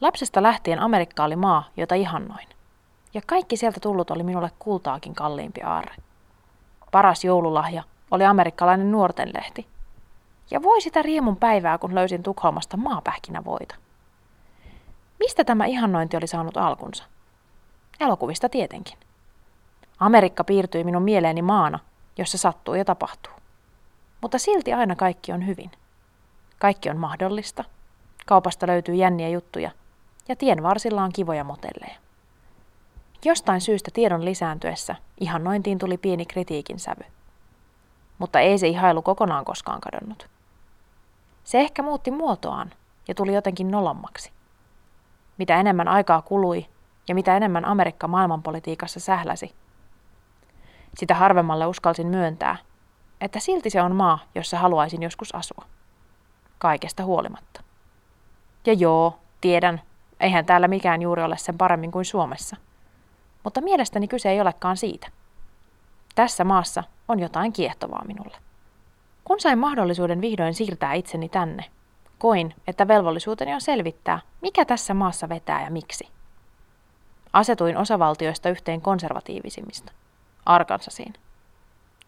Lapsesta lähtien Amerikka oli maa, jota ihannoin. Ja kaikki sieltä tullut oli minulle kultaakin kalliimpi aarre. Paras joululahja oli amerikkalainen nuortenlehti. Ja voi sitä riemun päivää, kun löysin Tukholmasta maapähkinävoita. Mistä tämä ihannointi oli saanut alkunsa? Elokuvista tietenkin. Amerikka piirtyi minun mieleeni maana, jossa sattuu ja tapahtuu. Mutta silti aina kaikki on hyvin. Kaikki on mahdollista. Kaupasta löytyy jänniä juttuja ja tien varsilla on kivoja motelleja. Jostain syystä tiedon lisääntyessä ihannointiin tuli pieni kritiikin sävy. Mutta ei se ihailu kokonaan koskaan kadonnut. Se ehkä muutti muotoaan ja tuli jotenkin nolommaksi. Mitä enemmän aikaa kului ja mitä enemmän Amerikka maailmanpolitiikassa sähläsi, sitä harvemmalle uskalsin myöntää, että silti se on maa, jossa haluaisin joskus asua. Kaikesta huolimatta. Ja joo, tiedän, eihän täällä mikään juuri ole sen paremmin kuin Suomessa. Mutta mielestäni kyse ei olekaan siitä. Tässä maassa on jotain kiehtovaa minulle. Kun sain mahdollisuuden vihdoin siirtää itseni tänne, koin, että velvollisuuteni on selvittää, mikä tässä maassa vetää ja miksi. Asetuin osavaltioista yhteen konservatiivisimmista, Arkansasiin.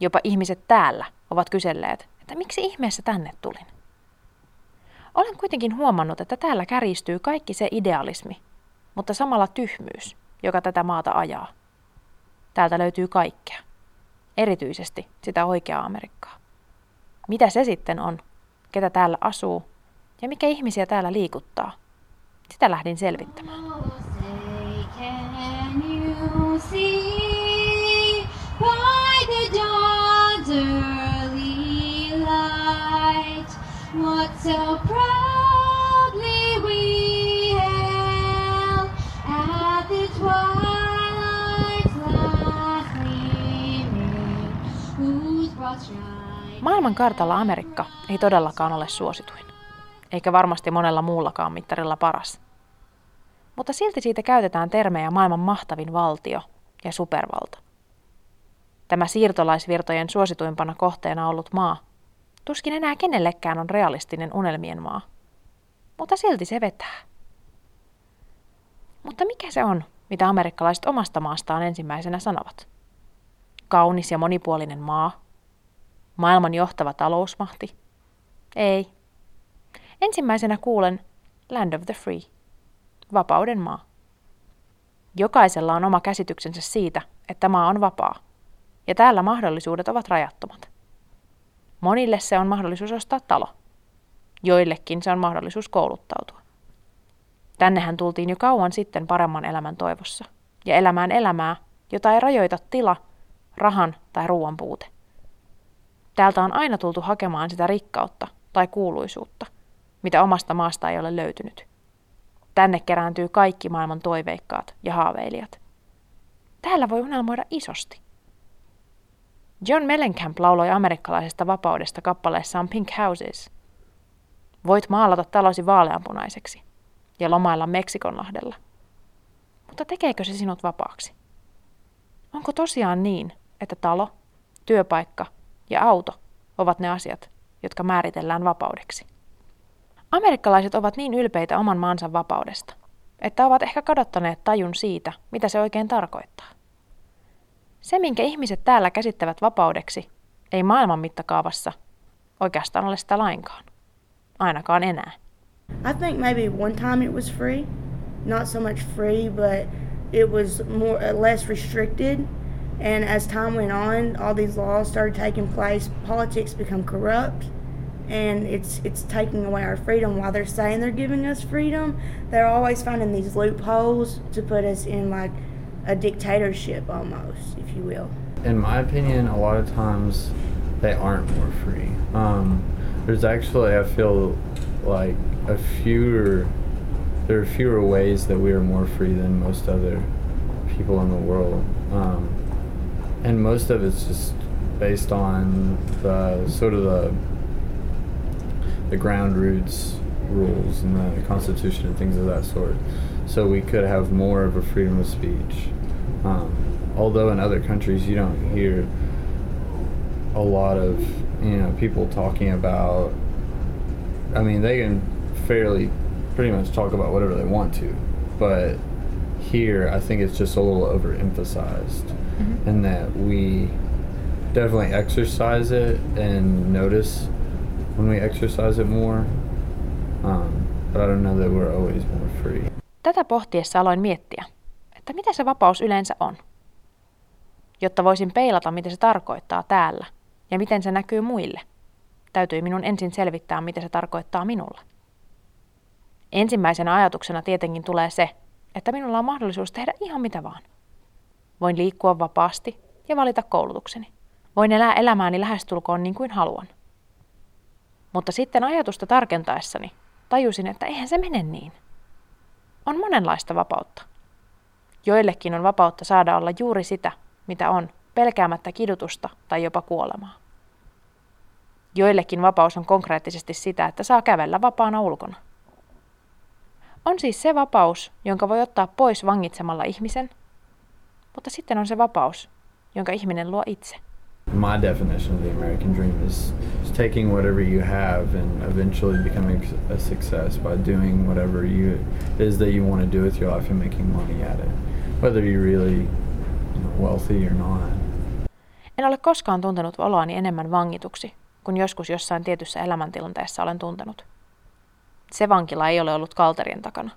Jopa ihmiset täällä ovat kyselleet, että miksi ihmeessä tänne tulin. Olen kuitenkin huomannut, että täällä kärjistyy kaikki se idealismi, mutta samalla tyhmyys, joka tätä maata ajaa. Täältä löytyy kaikkea, erityisesti sitä oikeaa Amerikkaa. Mitä se sitten on, ketä täällä asuu ja mikä ihmisiä täällä liikuttaa, sitä lähdin selvittämään. So proudly we at the twilight's last gleaming, Maailman kartalla Amerikka ei todellakaan ole suosituin, eikä varmasti monella muullakaan mittarilla paras. Mutta silti siitä käytetään termejä maailman mahtavin valtio ja supervalta. Tämä siirtolaisvirtojen suosituimpana kohteena ollut maa Tuskin enää kenellekään on realistinen unelmien maa. Mutta silti se vetää. Mutta mikä se on, mitä amerikkalaiset omasta maastaan ensimmäisenä sanovat? Kaunis ja monipuolinen maa? Maailman johtava talousmahti? Ei. Ensimmäisenä kuulen Land of the Free. Vapauden maa. Jokaisella on oma käsityksensä siitä, että maa on vapaa. Ja täällä mahdollisuudet ovat rajattomat. Monille se on mahdollisuus ostaa talo. Joillekin se on mahdollisuus kouluttautua. Tännehän tultiin jo kauan sitten paremman elämän toivossa ja elämään elämää, jota ei rajoita tila, rahan tai ruoan puute. Täältä on aina tultu hakemaan sitä rikkautta tai kuuluisuutta, mitä omasta maasta ei ole löytynyt. Tänne kerääntyy kaikki maailman toiveikkaat ja haaveilijat. Täällä voi unelmoida isosti. John Mellencamp lauloi amerikkalaisesta vapaudesta kappaleessaan Pink Houses. Voit maalata talosi vaaleanpunaiseksi ja lomailla Meksikonlahdella. Mutta tekeekö se sinut vapaaksi? Onko tosiaan niin, että talo, työpaikka ja auto ovat ne asiat, jotka määritellään vapaudeksi? Amerikkalaiset ovat niin ylpeitä oman maansa vapaudesta, että ovat ehkä kadottaneet tajun siitä, mitä se oikein tarkoittaa. Se, minkä ihmiset täällä käsittävät vapaudeksi, ei maailman mittakaavassa oikeastaan ole sitä lainkaan. Ainakaan enää. I think maybe one time it was free. Not so much free, but it was more uh, less restricted. And as time went on, all these laws started taking place. Politics become corrupt, and it's it's taking away our freedom. While they're saying they're giving us freedom, they're always finding these loopholes to put us in like a dictatorship almost, if you will. In my opinion, a lot of times they aren't more free. Um, there's actually, I feel like a fewer, there are fewer ways that we are more free than most other people in the world. Um, and most of it's just based on the sort of the the ground roots rules and the Constitution and things of that sort. So we could have more of a freedom of speech. Um, although in other countries you don't hear a lot of you know people talking about. I mean, they can fairly pretty much talk about whatever they want to. But here, I think it's just a little overemphasized, mm-hmm. and that we definitely exercise it and notice when we exercise it more. Um, but I don't know that we're always more free. Tätä pohtiessa aloin miettiä, että mitä se vapaus yleensä on. Jotta voisin peilata, mitä se tarkoittaa täällä ja miten se näkyy muille, täytyi minun ensin selvittää, mitä se tarkoittaa minulle. Ensimmäisenä ajatuksena tietenkin tulee se, että minulla on mahdollisuus tehdä ihan mitä vaan. Voin liikkua vapaasti ja valita koulutukseni. Voin elää elämääni lähestulkoon niin kuin haluan. Mutta sitten ajatusta tarkentaessani tajusin, että eihän se mene niin. On monenlaista vapautta. Joillekin on vapautta saada olla juuri sitä, mitä on, pelkäämättä kidutusta tai jopa kuolemaa. Joillekin vapaus on konkreettisesti sitä, että saa kävellä vapaana ulkona. On siis se vapaus, jonka voi ottaa pois vangitsemalla ihmisen, mutta sitten on se vapaus, jonka ihminen luo itse. My definition of the American dream is, is taking whatever you have and eventually becoming a success by doing whatever you is that you want to do with your life and making money at it, whether you're really wealthy or not. En ole koskaan tuntenut oloani enemmän vangituksi kuin joskus jossain tietyssä elämäntilanteessa olen tuntenut. Se vankila ei ole ollut kalterien takana,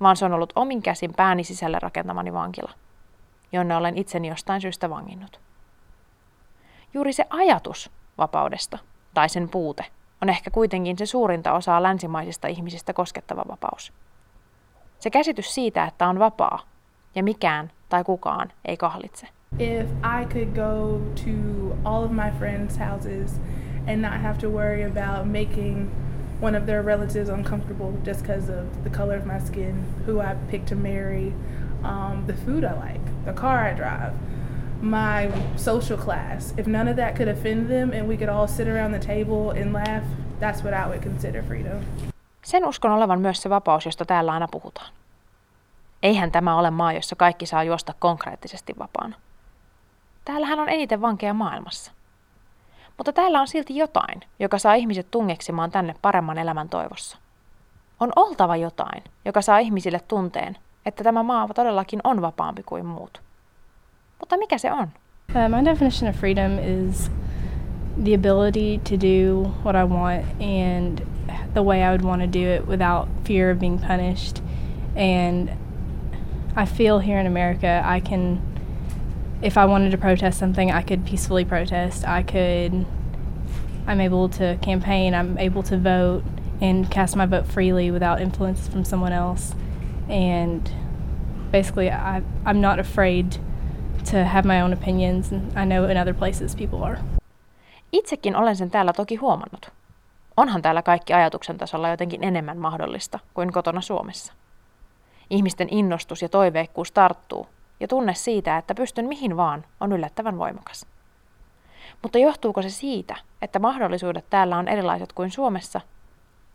vaan se on ollut omin käsin pääni sisälle rakentamani vankila, jonne olen itseni jostain syystä vanginnut. Juuri se ajatus vapaudesta, tai sen puute, on ehkä kuitenkin se suurinta osaa länsimaisista ihmisistä koskettava vapaus. Se käsitys siitä, että on vapaa, ja mikään tai kukaan ei kahlitse. If I could go to all of my friends' houses and not have to worry about making one of their relatives uncomfortable just because of the color of my skin, who I picked to marry, um, the food I like, the car I drive, my social class. If none of that could offend them and we could all sit around the table and laugh, that's what I would consider freedom. Sen uskon olevan myös se vapaus, josta täällä aina puhutaan. Eihän tämä ole maa, jossa kaikki saa juosta konkreettisesti vapaana. Täällähän on eniten vankeja maailmassa. Mutta täällä on silti jotain, joka saa ihmiset tungeksimaan tänne paremman elämän toivossa. On oltava jotain, joka saa ihmisille tunteen, että tämä maa todellakin on vapaampi kuin muut. Mutta mikä se on? Uh, my definition of freedom is the ability to do what I want and the way I would want to do it without fear of being punished. And I feel here in America, I can if I wanted to protest something, I could peacefully protest. I could, I'm able to campaign, I'm able to vote and cast my vote freely without influence from someone else. And basically, I, I'm not afraid to have my own opinions, and I know in other places people are. Itsekin olen sen täällä toki huomannut. Onhan täällä kaikki ajatuksen tasolla jotenkin enemmän mahdollista kuin kotona Suomessa. Ihmisten innostus ja toiveikkuus tarttuu, ja tunne siitä, että pystyn mihin vaan, on yllättävän voimakas. Mutta johtuuko se siitä, että mahdollisuudet täällä on erilaiset kuin Suomessa,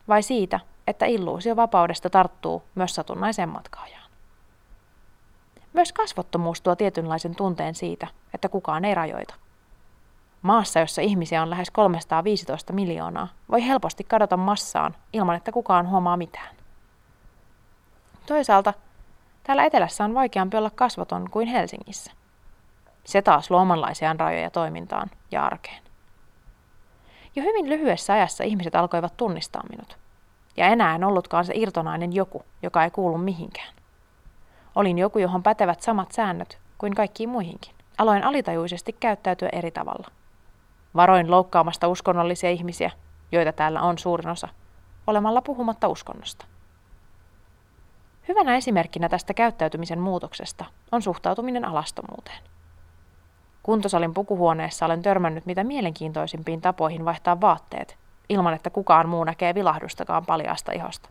vai siitä, että illuusio vapaudesta tarttuu myös satunnaiseen matkaajaan? Myös kasvottomuus tuo tietynlaisen tunteen siitä, että kukaan ei rajoita. Maassa, jossa ihmisiä on lähes 315 miljoonaa, voi helposti kadota massaan ilman, että kukaan huomaa mitään. Toisaalta Täällä etelässä on vaikeampi olla kasvoton kuin Helsingissä. Se taas luo omanlaisia rajoja toimintaan ja arkeen. Jo hyvin lyhyessä ajassa ihmiset alkoivat tunnistaa minut. Ja enää en ollutkaan se irtonainen joku, joka ei kuulu mihinkään. Olin joku, johon pätevät samat säännöt kuin kaikkiin muihinkin. Aloin alitajuisesti käyttäytyä eri tavalla. Varoin loukkaamasta uskonnollisia ihmisiä, joita täällä on suurin osa, olemalla puhumatta uskonnosta. Hyvänä esimerkkinä tästä käyttäytymisen muutoksesta on suhtautuminen alastomuuteen. Kuntosalin pukuhuoneessa olen törmännyt mitä mielenkiintoisimpiin tapoihin vaihtaa vaatteet, ilman että kukaan muu näkee vilahdustakaan paljaasta ihosta.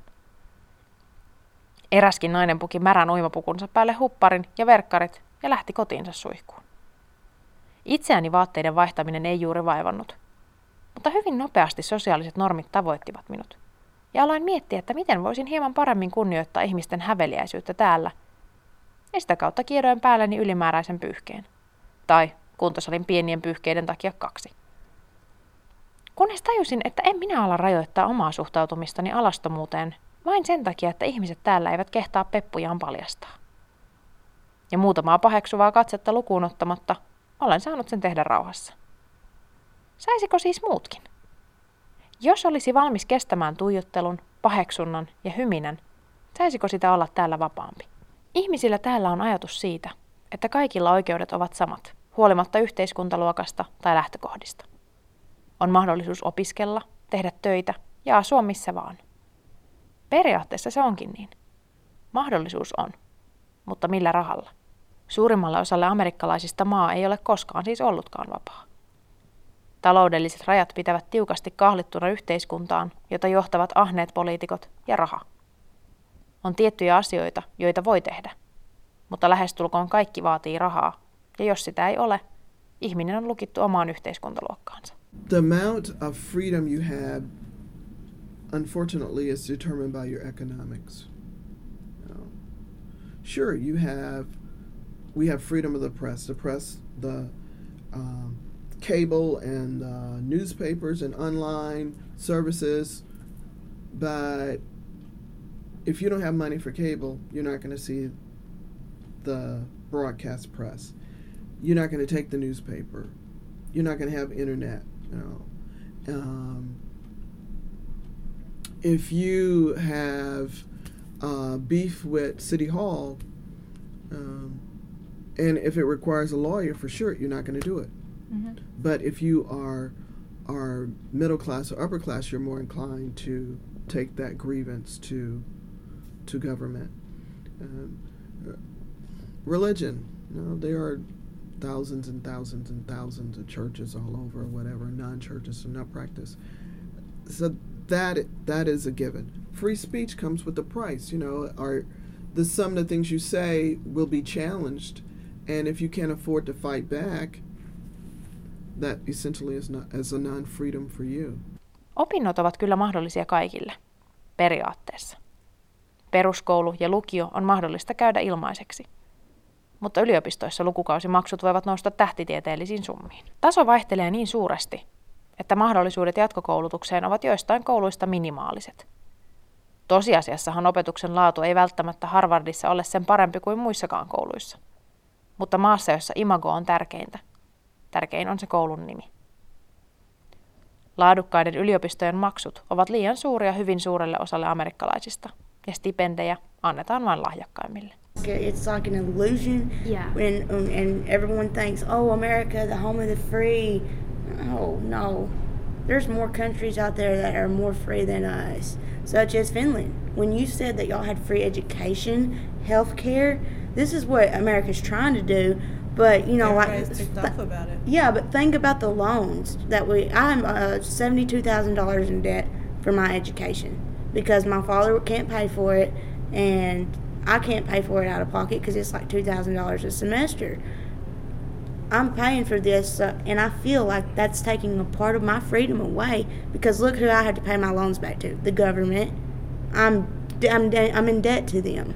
Eräskin nainen puki märän uimapukunsa päälle hupparin ja verkkarit ja lähti kotiinsa suihkuun. Itseäni vaatteiden vaihtaminen ei juuri vaivannut, mutta hyvin nopeasti sosiaaliset normit tavoittivat minut – ja aloin miettiä, että miten voisin hieman paremmin kunnioittaa ihmisten häveliäisyyttä täällä. Ja sitä kautta kiedoin päälleni ylimääräisen pyyhkeen. Tai kuntosalin pienien pyyhkeiden takia kaksi. Kunnes tajusin, että en minä ala rajoittaa omaa suhtautumistani alastomuuteen Vain sen takia, että ihmiset täällä eivät kehtaa peppujaan paljastaa. Ja muutamaa paheksuvaa katsetta lukuun ottamatta olen saanut sen tehdä rauhassa. Saisiko siis muutkin? Jos olisi valmis kestämään tuijottelun, paheksunnan ja hyminän, saisiko sitä olla täällä vapaampi? Ihmisillä täällä on ajatus siitä, että kaikilla oikeudet ovat samat, huolimatta yhteiskuntaluokasta tai lähtökohdista. On mahdollisuus opiskella, tehdä töitä ja asua missä vaan. Periaatteessa se onkin niin. Mahdollisuus on, mutta millä rahalla? Suurimmalle osalle amerikkalaisista maa ei ole koskaan siis ollutkaan vapaa. Taloudelliset rajat pitävät tiukasti kahlittuna yhteiskuntaan, jota johtavat ahneet poliitikot ja raha. On tiettyjä asioita, joita voi tehdä, mutta lähestulkoon kaikki vaatii rahaa, ja jos sitä ei ole, ihminen on lukittu omaan yhteiskuntaluokkaansa. The amount of freedom you have, unfortunately, is determined by your economics. Sure, you have, we have freedom of the press. The press, the um, cable and uh, newspapers and online services, but if you don't have money for cable, you're not going to see the broadcast press. You're not going to take the newspaper. You're not going to have internet. You know, um, if you have uh, beef with City Hall, um, and if it requires a lawyer, for sure, you're not going to do it. Mm-hmm. But if you are are middle class or upper class, you're more inclined to take that grievance to to government. Um, uh, religion, you know, there are thousands and thousands and thousands of churches all over, whatever non-churches do not practice. So that that is a given. Free speech comes with a price. You know, are the sum of the things you say will be challenged, and if you can't afford to fight back, that essentially is not a non-freedom for you. Opinnot ovat kyllä mahdollisia kaikille, periaatteessa. Peruskoulu ja lukio on mahdollista käydä ilmaiseksi. Mutta yliopistoissa lukukausimaksut voivat nousta tähtitieteellisiin summiin. Taso vaihtelee niin suuresti, että mahdollisuudet jatkokoulutukseen ovat joistain kouluista minimaaliset. Tosiasiassahan opetuksen laatu ei välttämättä Harvardissa ole sen parempi kuin muissakaan kouluissa. Mutta maassa, jossa imago on tärkeintä, tärkein on se koulun nimi. Laadukkaiden yliopistojen maksut ovat liian suuria hyvin suurelle osalle amerikkalaisista, ja stipendejä annetaan vain lahjakkaimmille. It's like an illusion. Yeah. And, and everyone thinks, oh, America, the home of the free. Oh, no. There's more countries out there that are more free than us, such as Finland. When you said that y'all had free education, health care, this is what America's trying to do. But, you know, Everybody's like. off about it. Yeah, but think about the loans that we. I'm uh, seventy-two thousand dollars in debt for my education because my father can't pay for it, and I can't pay for it out of pocket because it's like two thousand dollars a semester. I'm paying for this, uh, and I feel like that's taking a part of my freedom away because look who I have to pay my loans back to the government. I'm I'm I'm in debt to them,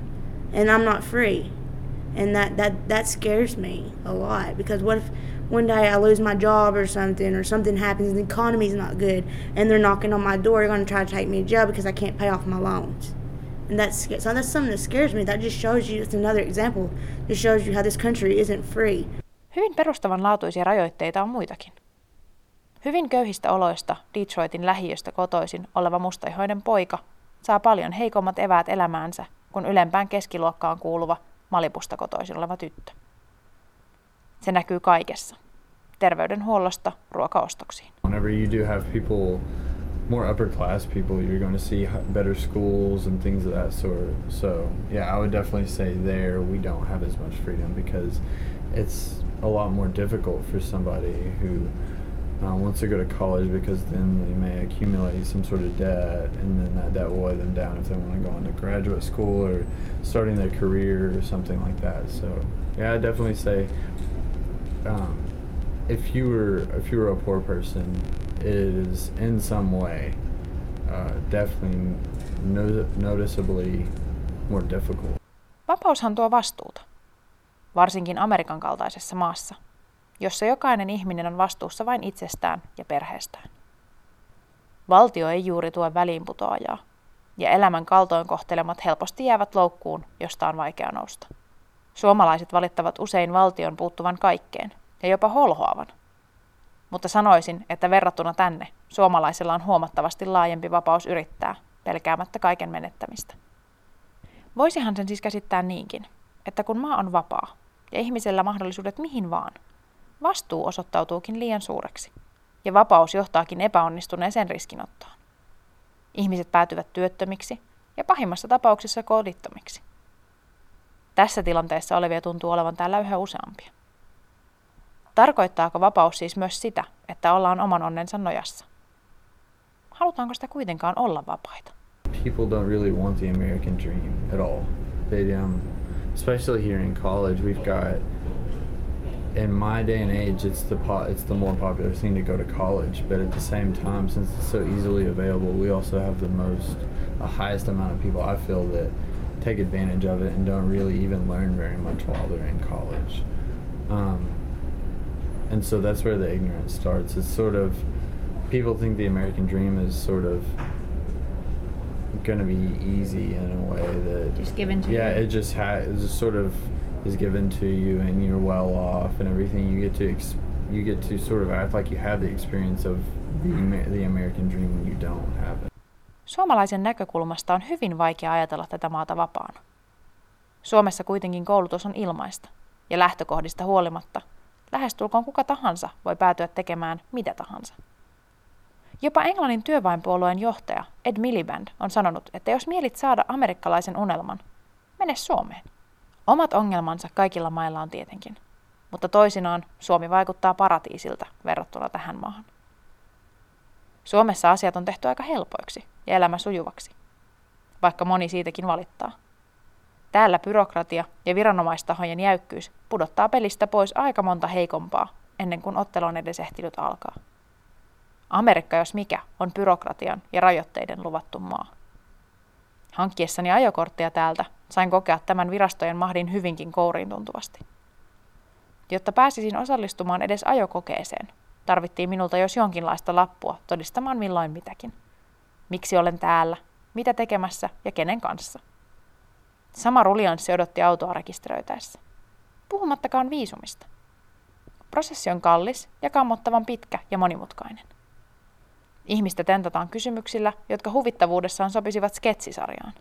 and I'm not free, and that that that scares me a lot because what if one day I lose my job or something, or something happens and the economy's not good, and they're knocking on my door, they're going to try to take me to jail because I can't pay off my loans. And that's so that's something that scares me. That just shows you. It's another example. Just shows you how this country isn't free. Hyvin perustavanlaatuisia rajoitteita on muitakin. Hyvin köyhistä oloista Detroitin lähiöstä kotoisin oleva mustaihoinen poika saa paljon heikommat eväät elämäänsä kuin ylempään keskiluokkaan kuuluva Malipusta kotoisin oleva tyttö. Se näkyy kaikessa. Terveydenhuollosta ruokaostoksiin. Whenever you do have people, more upper class people, you're going to see better schools and things of that sort. So, yeah, I would definitely say there we don't have as much freedom because it's a lot more difficult for somebody who uh, wants to go to college because then they may accumulate some sort of debt and then that debt will weigh them down if they want to go into graduate school or starting their career or something like that. So, yeah, I definitely say um, if you were if you were a poor person, it is in some way uh, definitely no- noticeably more difficult. Vapaushan tuo vastuuta, varsinkin Amerikan kaltaisessa maassa, jossa jokainen ihminen on vastuussa vain itsestään ja perheestään. Valtio ei juuri tue väliinputoajaa, ja elämän kaltoinkohtelemat helposti jäävät loukkuun, josta on vaikea nousta. Suomalaiset valittavat usein valtion puuttuvan kaikkeen ja jopa holhoavan. Mutta sanoisin, että verrattuna tänne suomalaisilla on huomattavasti laajempi vapaus yrittää, pelkäämättä kaiken menettämistä. Voisihan sen siis käsittää niinkin, että kun maa on vapaa ja ihmisellä mahdollisuudet mihin vaan, vastuu osoittautuukin liian suureksi ja vapaus johtaakin epäonnistuneeseen riskinottoon. Ihmiset päätyvät työttömiksi ja pahimmassa tapauksessa kodittomiksi. Tässä tilanteessa olevia tuntuu olevan täällä yhä useampia. Tarkoittaako vapaus siis myös sitä, että ollaan oman onnensa nojassa? Halutaanko sitä kuitenkaan olla vapaita? People don't really want the American dream at all. They um, especially here in college, we've got in my day and age, it's the po- it's the more popular thing to go to college. But at the same time, since it's so easily available, we also have the most, the highest amount of people I feel that take advantage of it and don't really even learn very much while they're in college. Um, and so that's where the ignorance starts. It's sort of people think the American dream is sort of going to be easy in a way that Just given to yeah, you. it just ha- it just sort of is given to you, and you're well off, and everything. You get to ex- you get to sort of act like you have the experience of the, the American dream when you don't have it. Suomalaisen näkökulmasta on hyvin vaikea ajatella tätä maata vapaana. Suomessa kuitenkin koulutus on ilmaista, ja lähtökohdista huolimatta lähestulkoon kuka tahansa voi päätyä tekemään mitä tahansa. Jopa Englannin työväenpuolueen johtaja Ed Miliband on sanonut, että jos mielit saada amerikkalaisen unelman, mene Suomeen. Omat ongelmansa kaikilla mailla on tietenkin, mutta toisinaan Suomi vaikuttaa paratiisilta verrattuna tähän maahan. Suomessa asiat on tehty aika helpoiksi ja elämä sujuvaksi, vaikka moni siitäkin valittaa. Täällä byrokratia ja viranomaistahojen jäykkyys pudottaa pelistä pois aika monta heikompaa ennen kuin ottelu on edes ehtinyt alkaa. Amerikka, jos mikä, on byrokratian ja rajoitteiden luvattu maa. Hankkiessani ajokorttia täältä sain kokea tämän virastojen mahdin hyvinkin kouriin tuntuvasti. Jotta pääsisin osallistumaan edes ajokokeeseen, tarvittiin minulta jos jonkinlaista lappua todistamaan milloin mitäkin. Miksi olen täällä, mitä tekemässä ja kenen kanssa. Sama rulianssi odotti autoa rekisteröitäessä. Puhumattakaan viisumista. Prosessi on kallis ja kammottavan pitkä ja monimutkainen. Ihmistä tentataan kysymyksillä, jotka huvittavuudessaan sopisivat sketsisarjaan.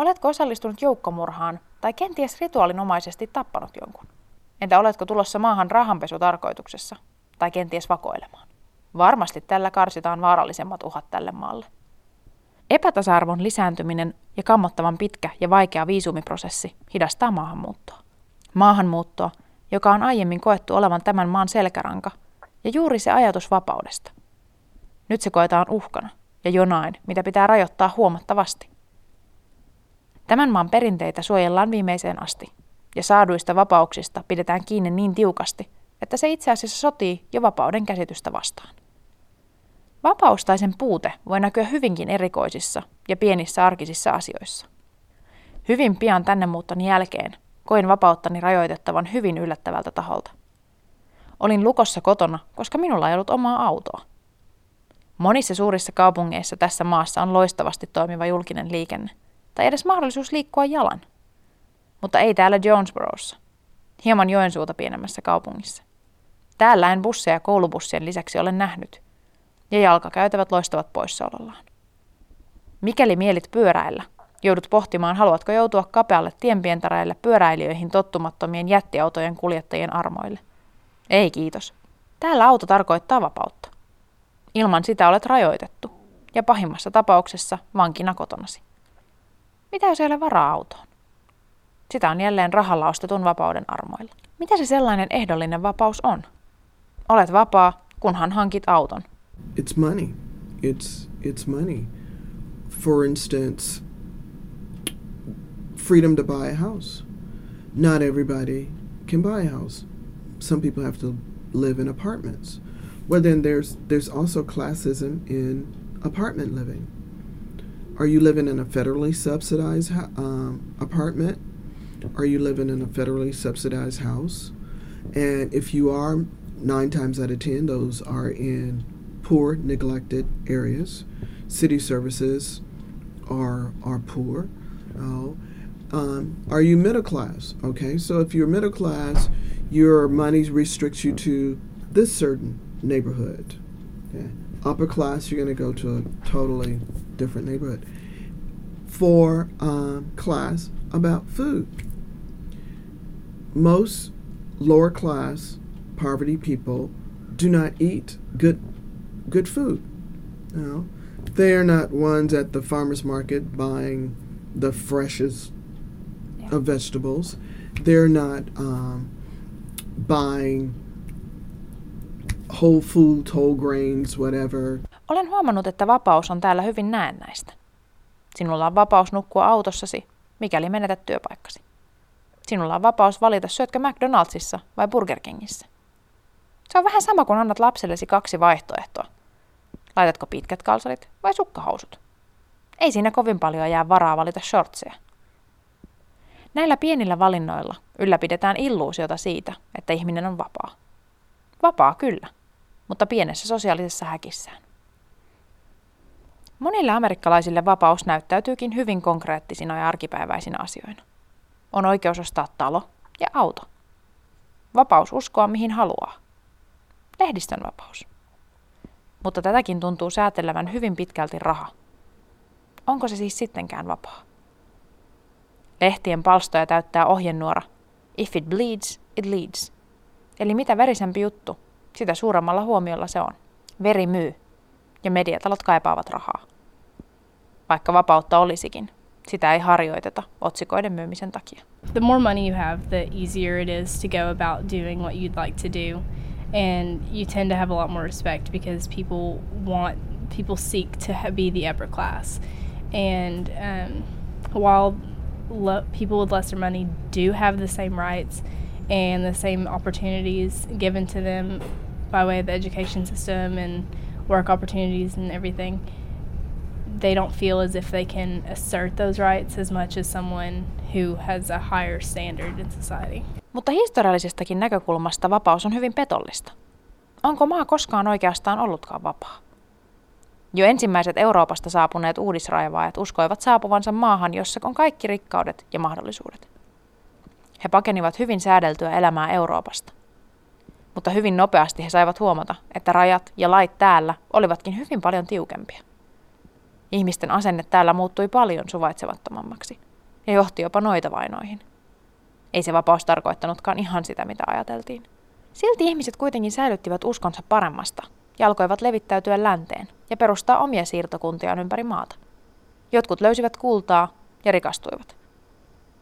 Oletko osallistunut joukkomurhaan tai kenties rituaalinomaisesti tappanut jonkun? Entä oletko tulossa maahan rahanpesutarkoituksessa tai kenties vakoilemaan? Varmasti tällä karsitaan vaarallisemmat uhat tälle maalle. Epätasa-arvon lisääntyminen ja kammottavan pitkä ja vaikea viisumiprosessi hidastaa maahanmuuttoa. Maahanmuuttoa, joka on aiemmin koettu olevan tämän maan selkäranka, ja juuri se ajatus vapaudesta. Nyt se koetaan uhkana ja jonain, mitä pitää rajoittaa huomattavasti. Tämän maan perinteitä suojellaan viimeiseen asti, ja saaduista vapauksista pidetään kiinni niin tiukasti, että se itse asiassa sotii jo vapauden käsitystä vastaan. Vapaus tai sen puute voi näkyä hyvinkin erikoisissa ja pienissä arkisissa asioissa. Hyvin pian tänne muuttoni jälkeen koin vapauttani rajoitettavan hyvin yllättävältä taholta. Olin lukossa kotona, koska minulla ei ollut omaa autoa. Monissa suurissa kaupungeissa tässä maassa on loistavasti toimiva julkinen liikenne, tai edes mahdollisuus liikkua jalan. Mutta ei täällä Jonesborossa, hieman Joensuuta pienemmässä kaupungissa. Täällä en busseja ja koulubussien lisäksi ole nähnyt, ja jalkakäytävät loistavat poissaolollaan. Mikäli mielit pyöräillä, joudut pohtimaan, haluatko joutua kapealle tienpientareille pyöräilijöihin tottumattomien jättiautojen kuljettajien armoille. Ei kiitos. Täällä auto tarkoittaa vapautta. Ilman sitä olet rajoitettu ja pahimmassa tapauksessa vankina kotonasi. Mitä jos ei ole varaa autoon? Sitä on jälleen rahalla ostetun vapauden armoilla. Mitä se sellainen ehdollinen vapaus on? Olet vapaa, kunhan hankit auton. It's money. It's it's money. For instance, freedom to buy a house. Not everybody can buy a house. Some people have to live in apartments. Well, then there's there's also classism in apartment living. Are you living in a federally subsidized um, apartment? Are you living in a federally subsidized house? And if you are, nine times out of ten, those are in poor, neglected areas. City services are are poor. Oh, um, are you middle class? Okay, so if you're middle class, your money restricts you to this certain neighborhood. Okay. Upper class, you're going to go to a totally different neighborhood. For um, class, about food. Most lower class poverty people do not eat good good food. You know, they are not ones at the farmers market buying the freshest Yeah. of vegetables. They're not um, buying whole foods, whole grains, whatever. Olen huomannut, että vapaus on täällä hyvin näennäistä. Sinulla on vapaus nukkua autossasi, mikäli menetät työpaikkasi. Sinulla on vapaus valita, syötkö McDonaldsissa vai Burger Kingissä. Se on vähän sama kuin annat lapsellesi kaksi vaihtoehtoa. Laitatko pitkät kalsarit vai sukkahousut? Ei siinä kovin paljon jää varaa valita shortseja. Näillä pienillä valinnoilla ylläpidetään illuusiota siitä, että ihminen on vapaa. Vapaa kyllä, mutta pienessä sosiaalisessa häkissään. Monille amerikkalaisille vapaus näyttäytyykin hyvin konkreettisina ja arkipäiväisinä asioina. On oikeus ostaa talo ja auto. Vapaus uskoa mihin haluaa. Lehdistön vapaus. Mutta tätäkin tuntuu säätelevän hyvin pitkälti raha. Onko se siis sittenkään vapaa? Lehtien palstoja täyttää ohjenuora If it bleeds, it leads. Eli mitä verisempi juttu, sitä suuremmalla huomiolla se on. Veri myy, ja mediatalot kaipaavat rahaa. Vaikka vapautta olisikin, sitä ei harjoiteta otsikoiden myymisen takia. The more money you have, the easier it is to go about doing what you'd like to do. And you tend to have a lot more respect because people want, people seek to be the upper class. And um, while lo- people with lesser money do have the same rights and the same opportunities given to them by way of the education system and work opportunities and everything, they don't feel as if they can assert those rights as much as someone who has a higher standard in society. Mutta historiallisestakin näkökulmasta vapaus on hyvin petollista. Onko maa koskaan oikeastaan ollutkaan vapaa? Jo ensimmäiset Euroopasta saapuneet uudisraivaajat uskoivat saapuvansa maahan, jossa on kaikki rikkaudet ja mahdollisuudet. He pakenivat hyvin säädeltyä elämää Euroopasta. Mutta hyvin nopeasti he saivat huomata, että rajat ja lait täällä olivatkin hyvin paljon tiukempia. Ihmisten asenne täällä muuttui paljon suvaitsevattomammaksi ja johti jopa noita vainoihin. Ei se vapaus tarkoittanutkaan ihan sitä, mitä ajateltiin. Silti ihmiset kuitenkin säilyttivät uskonsa paremmasta ja alkoivat levittäytyä länteen ja perustaa omia siirtokuntiaan ympäri maata. Jotkut löysivät kultaa ja rikastuivat.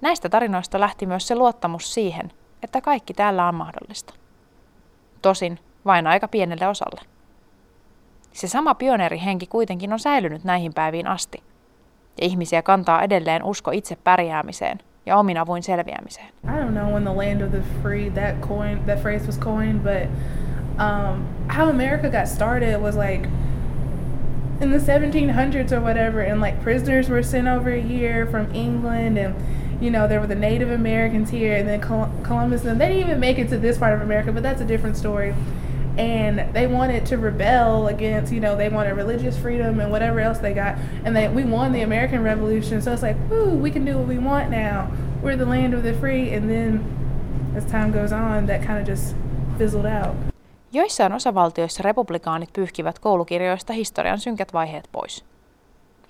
Näistä tarinoista lähti myös se luottamus siihen, että kaikki täällä on mahdollista. Tosin vain aika pienelle osalle. Se sama pioneerihenki kuitenkin on säilynyt näihin päiviin asti. Ja ihmisiä kantaa edelleen usko itse pärjäämiseen ja omin avuin selviämiseen. I don't know when the land of the free that coin that phrase was coined, but um, how America got started was like in the 1700s or whatever, and like prisoners were sent over here from England, and you know there were the Native Americans here, and then Columbus, and they didn't even make it to this part of America, but that's a different story. And they wanted to rebel against, you know, they wanted religious freedom and whatever else they got, and they we won the American Revolution, so it's like, woo, we can do what we want now. We're the land of the free, and then as time goes on, that kind of just fizzled out. Joissain osavaltioissa republikaanit pyyhkivät koulukirjoista historian synkät vaiheet pois.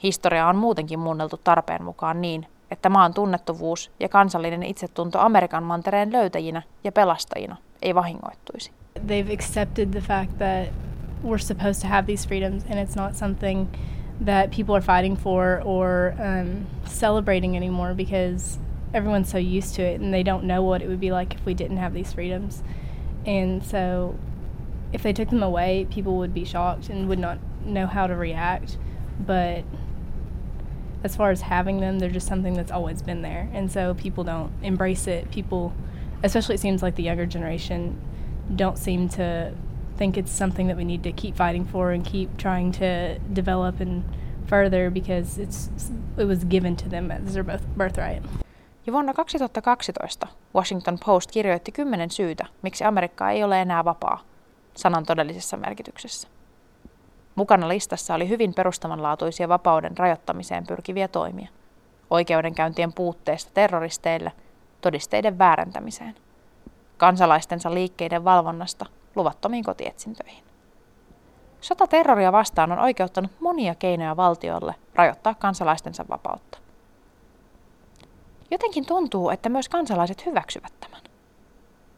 Historia on muutenkin muunneltu tarpeen mukaan niin, että maan tunnettuvuus ja kansallinen itsetunto Amerikan mantereen löytäjinä ja pelastajina ei vahingoittuisi. They've accepted the fact that we're supposed to have these freedoms and it's not something that people are fighting for or um, celebrating anymore because everyone's so used to it and they don't know what it would be like if we didn't have these freedoms. And so if they took them away, people would be shocked and would not know how to react. But as far as having them, they're just something that's always been there. And so people don't embrace it. People, especially it seems like the younger generation, don't seem to think it's something that we need to keep fighting for and keep trying to develop and further because it's it was given to them as their birth- birthright. Jo vuonna 2012 Washington Post kirjoitti kymmenen syytä, miksi Amerikka ei ole enää vapaa, sanan todellisessa merkityksessä. Mukana listassa oli hyvin perustavanlaatuisia vapauden rajoittamiseen pyrkiviä toimia. Oikeudenkäyntien puutteesta terroristeille, todisteiden väärentämiseen. Kansalaistensa liikkeiden valvonnasta luvattomiin kotietsintöihin. Sota terroria vastaan on oikeuttanut monia keinoja valtiolle rajoittaa kansalaistensa vapautta. Jotenkin tuntuu, että myös kansalaiset hyväksyvät tämän.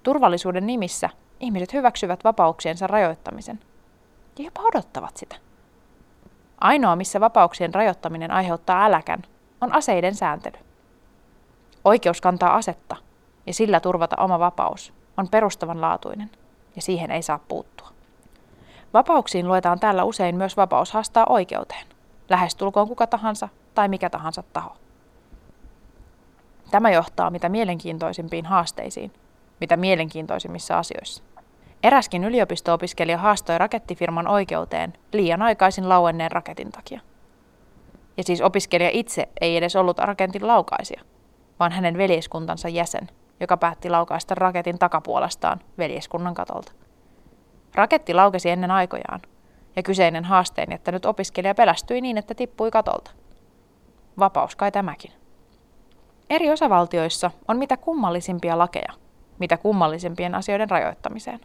Turvallisuuden nimissä ihmiset hyväksyvät vapauksiensa rajoittamisen ja jopa odottavat sitä. Ainoa, missä vapauksien rajoittaminen aiheuttaa äläkän, on aseiden sääntely. Oikeus kantaa asetta ja sillä turvata oma vapaus on perustavanlaatuinen ja siihen ei saa puuttua. Vapauksiin luetaan täällä usein myös vapaus haastaa oikeuteen, lähestulkoon kuka tahansa tai mikä tahansa taho. Tämä johtaa mitä mielenkiintoisimpiin haasteisiin, mitä mielenkiintoisimmissa asioissa. Eräskin yliopisto-opiskelija haastoi rakettifirman oikeuteen liian aikaisin lauenneen raketin takia. Ja siis opiskelija itse ei edes ollut raketin laukaisia, vaan hänen veljeskuntansa jäsen, joka päätti laukaista raketin takapuolestaan veljeskunnan katolta. Raketti laukesi ennen aikojaan, ja kyseinen haasteen jättänyt opiskelija pelästyi niin, että tippui katolta. Vapaus kai tämäkin. Eri osavaltioissa on mitä kummallisimpia lakeja, mitä kummallisempien asioiden rajoittamiseen.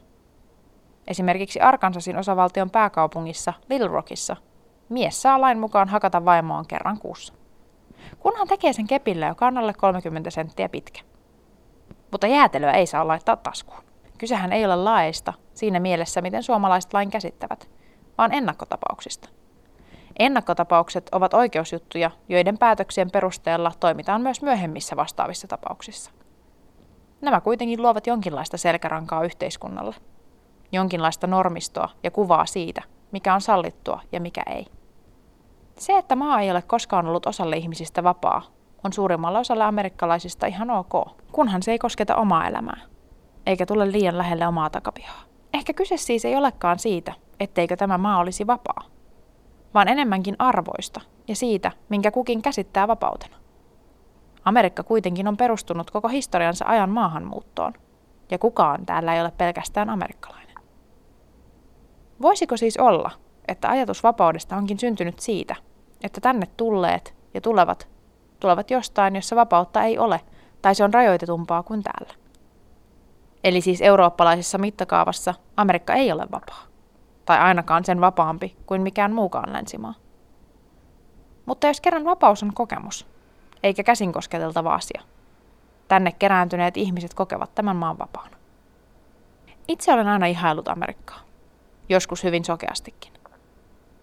Esimerkiksi Arkansasin osavaltion pääkaupungissa Little Rockissa mies saa lain mukaan hakata vaimoaan kerran kuussa. Kunhan tekee sen kepillä, joka on alle 30 senttiä pitkä. Mutta jäätelöä ei saa laittaa taskuun. Kysehän ei ole laeista siinä mielessä, miten suomalaiset lain käsittävät, vaan ennakkotapauksista. Ennakkotapaukset ovat oikeusjuttuja, joiden päätöksien perusteella toimitaan myös myöhemmissä vastaavissa tapauksissa. Nämä kuitenkin luovat jonkinlaista selkärankaa yhteiskunnalle, jonkinlaista normistoa ja kuvaa siitä, mikä on sallittua ja mikä ei. Se, että maa ei ole koskaan ollut osalle ihmisistä vapaa, on suurimmalla osalla amerikkalaisista ihan ok, kunhan se ei kosketa omaa elämää, eikä tule liian lähelle omaa takapihaa. Ehkä kyse siis ei olekaan siitä, etteikö tämä maa olisi vapaa, vaan enemmänkin arvoista ja siitä, minkä kukin käsittää vapautena. Amerikka kuitenkin on perustunut koko historiansa ajan maahanmuuttoon, ja kukaan täällä ei ole pelkästään amerikkalainen. Voisiko siis olla, että ajatus vapaudesta onkin syntynyt siitä, että tänne tulleet ja tulevat tulevat jostain, jossa vapautta ei ole, tai se on rajoitetumpaa kuin täällä. Eli siis eurooppalaisessa mittakaavassa Amerikka ei ole vapaa, tai ainakaan sen vapaampi kuin mikään muukaan länsimaa. Mutta jos kerran vapaus on kokemus, eikä käsin kosketeltava asia, tänne kerääntyneet ihmiset kokevat tämän maan vapaana. Itse olen aina ihailut Amerikkaa, joskus hyvin sokeastikin.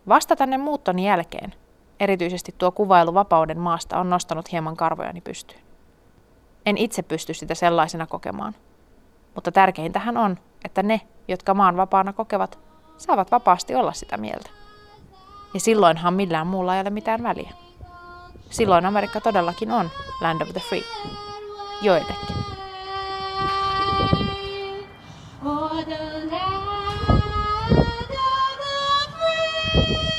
Vasta tänne muutton jälkeen, erityisesti tuo kuvailu vapauden maasta on nostanut hieman karvojani pystyyn. En itse pysty sitä sellaisena kokemaan. Mutta tärkeintähän on, että ne, jotka maan vapaana kokevat, saavat vapaasti olla sitä mieltä. Ja silloinhan millään muulla ei ole mitään väliä. Silloin Amerikka todellakin on Land of the Free. Joillekin. Thank you.